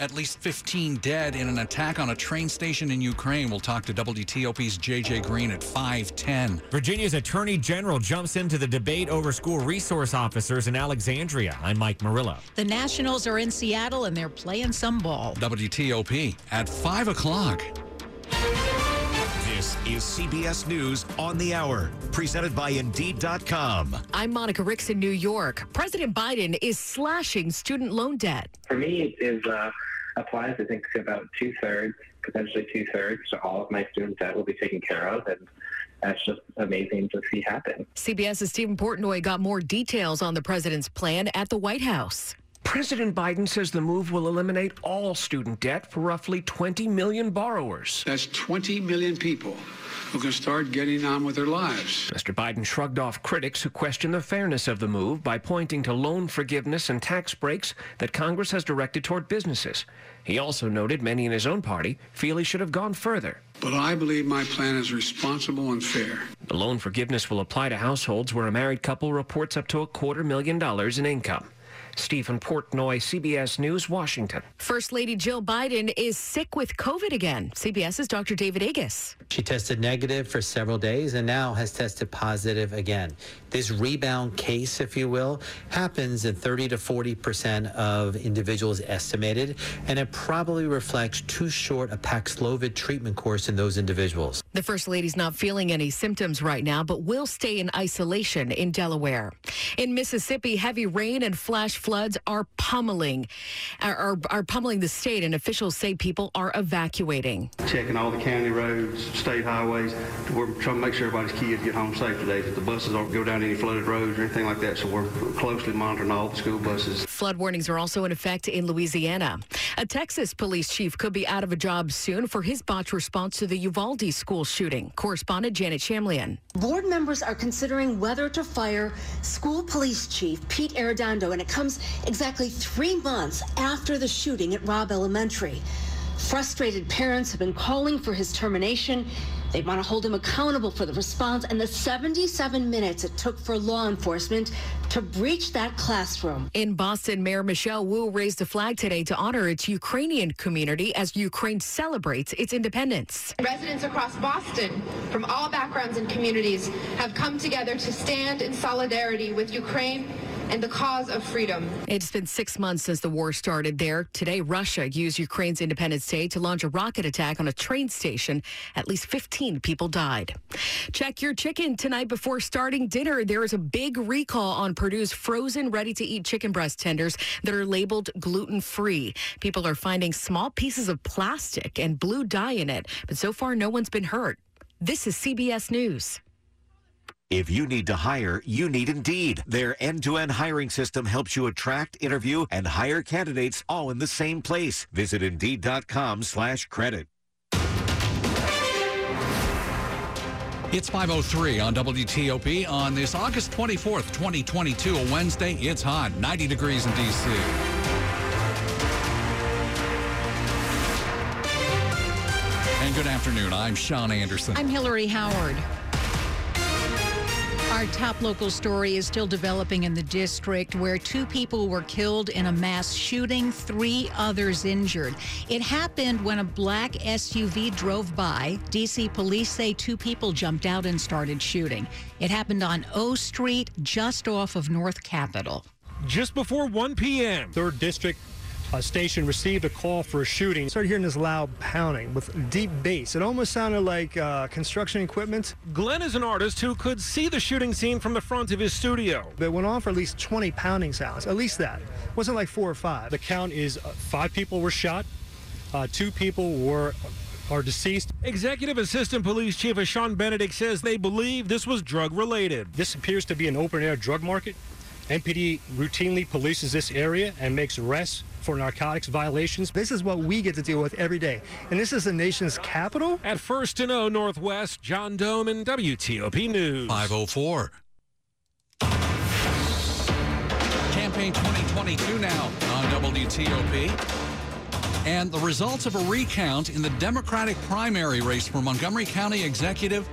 At least 15 dead in an attack on a train station in Ukraine. We'll talk to WTOP's JJ Green at 510. Virginia's Attorney General jumps into the debate over school resource officers in Alexandria. I'm Mike Murillo. The Nationals are in Seattle and they're playing some ball. WTOP at 5 o'clock. This is CBS News on the Hour, presented by Indeed.com. I'm Monica Ricks in New York. President Biden is slashing student loan debt. For me, it is uh, applies, I think, to about two thirds, potentially two thirds. So all of my student debt will be taken care of, and that's just amazing to see happen. CBS's Steven Portnoy got more details on the president's plan at the White House. President Biden says the move will eliminate all student debt for roughly 20 million borrowers. That's 20 million people who can start getting on with their lives. Mr. Biden shrugged off critics who question the fairness of the move by pointing to loan forgiveness and tax breaks that Congress has directed toward businesses. He also noted many in his own party feel he should have gone further. But I believe my plan is responsible and fair. The loan forgiveness will apply to households where a married couple reports up to a quarter million dollars in income. Steven Portnoy, CBS News, Washington. First Lady Jill Biden is sick with COVID again. CBS's Dr. David Agus. She tested negative for several days and now has tested positive again. This rebound case, if you will, happens in 30 to 40 percent of individuals estimated, and it probably reflects too short a Paxlovid treatment course in those individuals. The First Lady's not feeling any symptoms right now, but will stay in isolation in Delaware. In Mississippi, heavy rain and flash floods are pummeling, are, are, are pummeling the state, and officials say people are evacuating. Checking all the county roads, state highways, we're trying to make sure everybody's kids get home safe today, that the buses don't go down any flooded roads or anything like that. So we're closely monitoring all the school buses. Flood warnings are also in effect in Louisiana. A Texas police chief could be out of a job soon for his botched response to the Uvalde school shooting. Correspondent Janet Shamlian. Board members are considering whether to fire school police chief Pete Arredondo, and it comes exactly three months after the shooting at Robb Elementary. Frustrated parents have been calling for his termination. They want to hold him accountable for the response and the 77 minutes it took for law enforcement to breach that classroom. In Boston, Mayor Michelle Wu raised a flag today to honor its Ukrainian community as Ukraine celebrates its independence. Residents across Boston from all backgrounds and communities have come together to stand in solidarity with Ukraine and the cause of freedom. It's been six months since the war started there. Today, Russia used Ukraine's Independence Day to launch a rocket attack on a train station. At least 15 people died. Check your chicken tonight before starting dinner. There is a big recall on Perdue's frozen, ready to eat chicken breast tenders that are labeled gluten free. People are finding small pieces of plastic and blue dye in it, but so far, no one's been hurt. This is CBS News. If you need to hire, you need Indeed. Their end-to-end hiring system helps you attract, interview, and hire candidates all in the same place. Visit Indeed.com slash credit. It's 5.03 on WTOP on this August 24th, 2022, a Wednesday. It's hot, 90 degrees in D.C. And good afternoon. I'm Sean Anderson. I'm Hillary Howard. Our top local story is still developing in the district where two people were killed in a mass shooting, three others injured. It happened when a black SUV drove by. DC police say two people jumped out and started shooting. It happened on O Street, just off of North Capitol. Just before 1 p.m., 3rd District a station received a call for a shooting. Started hearing this loud pounding with deep bass. It almost sounded like uh, construction equipment. Glenn is an artist who could see the shooting scene from the front of his studio. It went on for at least 20 pounding sounds, at least that. It wasn't like four or five. The count is uh, five people were shot, uh, two people were are deceased. Executive Assistant Police Chief Ashan Benedict says they believe this was drug related. This appears to be an open air drug market. MPD routinely polices this area and makes arrests for narcotics violations. This is what we get to deal with every day. And this is the nation's capital? At First to Know Northwest, John Domen WTOP News. 504. Campaign 2022 now on WTOP. And the results of a recount in the Democratic primary race for Montgomery County Executive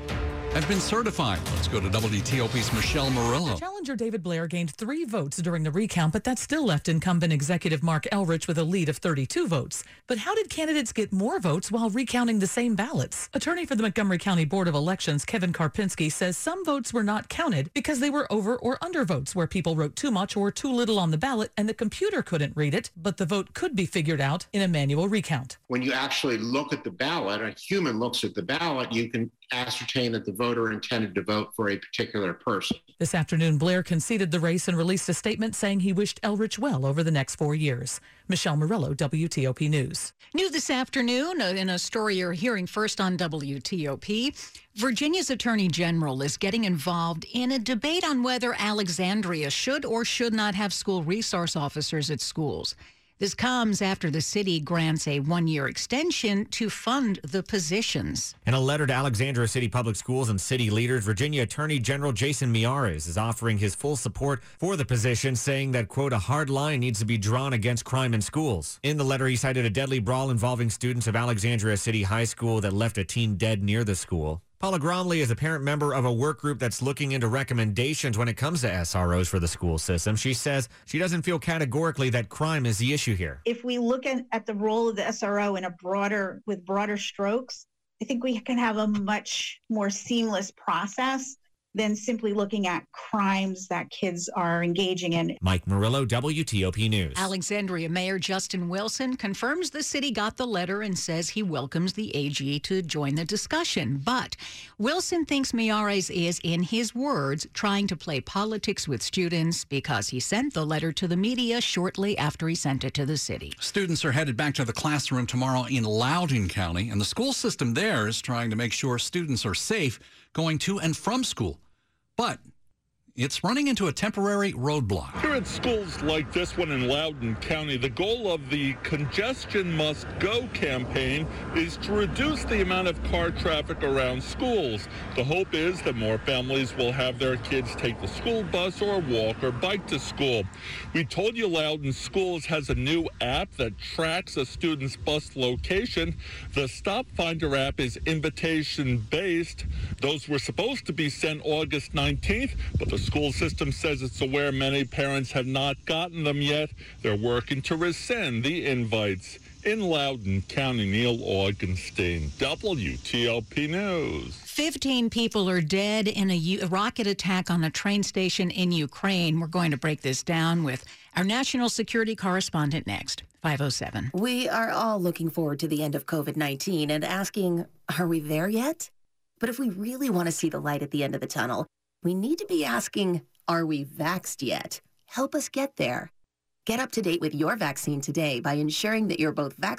have been certified. Let's go to WTOP's Michelle Murillo. Challenger David Blair gained three votes during the recount, but that still left incumbent executive Marc Elrich with a lead of 32 votes. But how did candidates get more votes while recounting the same ballots? Attorney for the Montgomery County Board of Elections, Kevin Karpinski, says some votes were not counted because they were over or under votes where people wrote too much or too little on the ballot and the computer couldn't read it, but the vote could be figured out in a manual recount. When you actually look at the ballot, a human looks at the ballot, you can ascertain that the voter intended to vote for a particular person. This afternoon, Blair conceded the race and released a statement saying he wished Elrich well over the next four years. Michelle Murillo, WTOP News. New this afternoon uh, in a story you're hearing first on WTOP. Virginia's Attorney General is getting involved in a debate on whether Alexandria should or should not have school resource officers at schools. This comes after the city grants a one year extension to fund the positions. In a letter to Alexandria City Public Schools and city leaders, Virginia Attorney General Jason Miyares is offering his full support for the position, saying that, quote, a hard line needs to be drawn against crime in schools. In the letter, he cited a deadly brawl involving students of Alexandria City High School that left a teen dead near the school. Paula Gromley is a parent member of a work group that's looking into recommendations when it comes to SROs for the school system. She says she doesn't feel categorically that crime is the issue here. If we look at, at the role of the SRO in a broader, with broader strokes, I think we can have a much more seamless process than simply looking at crimes that kids are engaging in. Mike Murillo, WTOP News. Alexandria Mayor Justin Wilson confirms the city got the letter and says he welcomes the AG to join the discussion. But Wilson thinks Miyares is, in his words, trying to play politics with students because he sent the letter to the media shortly after he sent it to the city. Students are headed back to the classroom tomorrow in Loudoun County, and the school system there is trying to make sure students are safe going to and from school. But it's running into a temporary roadblock. Here at schools like this one in Loudoun County, the goal of the Congestion Must Go campaign is to reduce the amount of car traffic around schools. The hope is that more families will have their kids take the school bus or walk or bike to school. We told you Loudoun Schools has a new app that tracks a student's bus location. The Stop Finder app is invitation based. Those were supposed to be sent August 19th, but the school system says it's aware many parents have not gotten them yet. They're working to rescind the invites. In Loudoun County, Neil Augenstein, WTOP News. 15 people are dead in a U- rocket attack on a train station in Ukraine. We're going to break this down with our national security correspondent next. 507. We are all looking forward to the end of COVID 19 and asking, are we there yet? But if we really want to see the light at the end of the tunnel, we need to be asking, are we vaxxed yet? Help us get there. Get up to date with your vaccine today by ensuring that you're both vaccinated